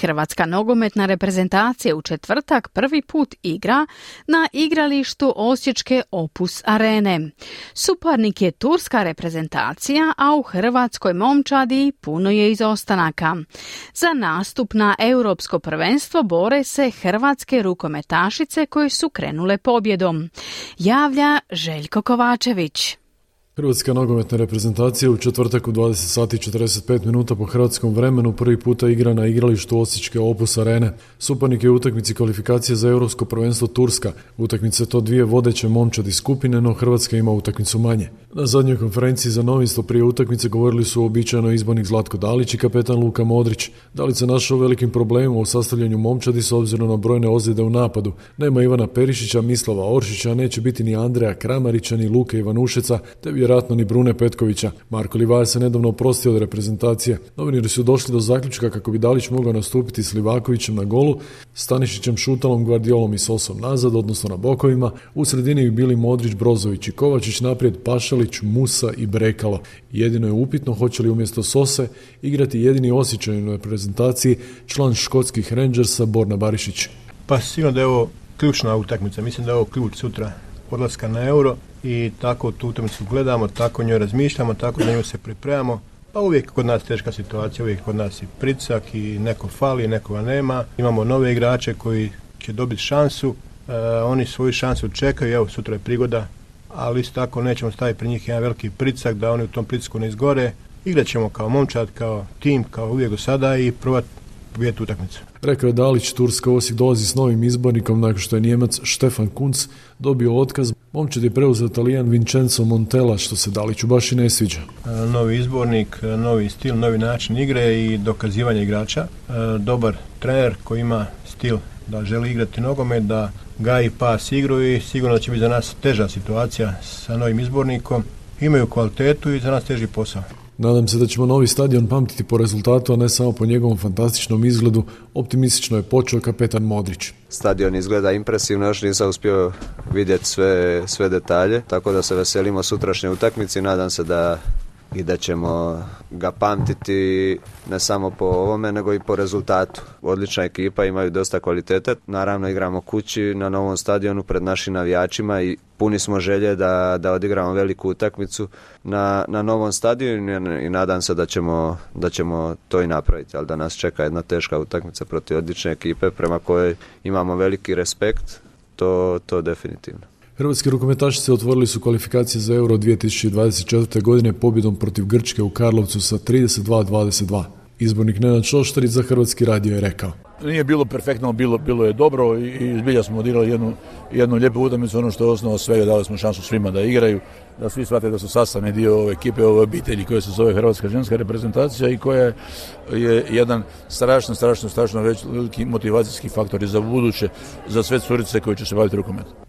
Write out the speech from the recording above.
Hrvatska nogometna reprezentacija u četvrtak prvi put igra na igralištu Osječke Opus Arene. Suparnik je turska reprezentacija, a u Hrvatskoj momčadi puno je izostanaka. Za nastup na europsko prvenstvo bore se hrvatske rukometašice koje su krenule pobjedom. Javlja Željko Kovačević. Hrvatska nogometna reprezentacija u četvrtak u 20 sati 45 minuta po hrvatskom vremenu prvi puta igra na igralištu Osječke Opus Arene. Suparnik je utakmici kvalifikacije za europsko prvenstvo Turska. Utakmice to dvije vodeće momčadi skupine, no Hrvatska ima utakmicu manje. Na zadnjoj konferenciji za novinstvo prije utakmice govorili su običajno izbornik Zlatko Dalić i kapetan Luka Modrić. Dalić se našao velikim problemom u sastavljanju momčadi s obzirom na brojne ozljede u napadu. Nema Ivana Perišića, Mislava Oršića, neće biti ni Andreja Kramarića, ni Luke Ivanušeca, te vjerojatno ni Brune Petkovića. Marko Livaja se nedavno oprostio od reprezentacije. Novinari su došli do zaključka kako bi Dalić mogao nastupiti s Livakovićem na golu, Stanišićem Šutalom, Guardiolom i Sosom nazad, odnosno na bokovima. U sredini bi bili Modrić, Brozović i Kovačić, naprijed Pašalić, Musa i Brekalo. Jedino je upitno hoće li umjesto Sose igrati jedini osjećaj na reprezentaciji član škotskih Rangersa Borna Barišić. Pa sigurno da je ovo ključna utakmica, mislim da je ovo ključ sutra odlaska na euro i tako tu utakmicu gledamo, tako njoj razmišljamo, tako za nju se pripremamo. Pa uvijek kod nas teška situacija, uvijek kod nas i pricak i neko fali, nekoga nema. Imamo nove igrače koji će dobiti šansu, e, oni svoju šansu čekaju, evo sutra je prigoda, ali isto tako nećemo staviti pri njih jedan veliki pricak da oni u tom pritisku ne izgore. Igrat ćemo kao momčad, kao tim, kao uvijek do sada i probati pobijediti utakmicu. Rekao je Dalić, Turska Osijek dolazi s novim izbornikom nakon što je Njemac Štefan Kunc dobio otkaz. Momčad je preuzeo Talijan Vincenzo Montella, što se Daliću baš i ne sviđa. E, novi izbornik, e, novi stil, novi način igre i dokazivanje igrača. E, dobar trener koji ima stil da želi igrati nogomet, da gaji pas igru i sigurno će biti za nas teža situacija sa novim izbornikom. Imaju kvalitetu i za nas teži posao. Nadam se da ćemo novi stadion pamtiti po rezultatu, a ne samo po njegovom fantastičnom izgledu, optimistično je počeo kapetan Modrić. Stadion izgleda impresivno, još nisam uspio vidjeti sve, sve detalje, tako da se veselimo sutrašnje utakmici, nadam se da i da ćemo ga pamtiti ne samo po ovome nego i po rezultatu. Odlična ekipa, imaju dosta kvalitete. Naravno igramo kući na novom stadionu pred našim navijačima i puni smo želje da, da odigramo veliku utakmicu na, na novom stadionu i nadam se da ćemo, da ćemo to i napraviti, ali da nas čeka jedna teška utakmica protiv odlične ekipe prema kojoj imamo veliki respekt, to, to definitivno. Hrvatski rukometaši se otvorili su kvalifikacije za Euro 2024. godine pobjedom protiv Grčke u Karlovcu sa 32-22. Izbornik Nenad Šoštarić za Hrvatski radio je rekao. Nije bilo perfektno, bilo, bilo je dobro i, zbilja smo odigrali jednu, jednu lijepu utakmicu, ono što je osnova svega, dali smo šansu svima da igraju, da svi shvate da su sastavni dio ove ekipe, ove obitelji koja se zove Hrvatska ženska reprezentacija i koja je jedan strašno, strašno, strašno veliki motivacijski faktor i za buduće, za sve curice koje će se baviti rukometom.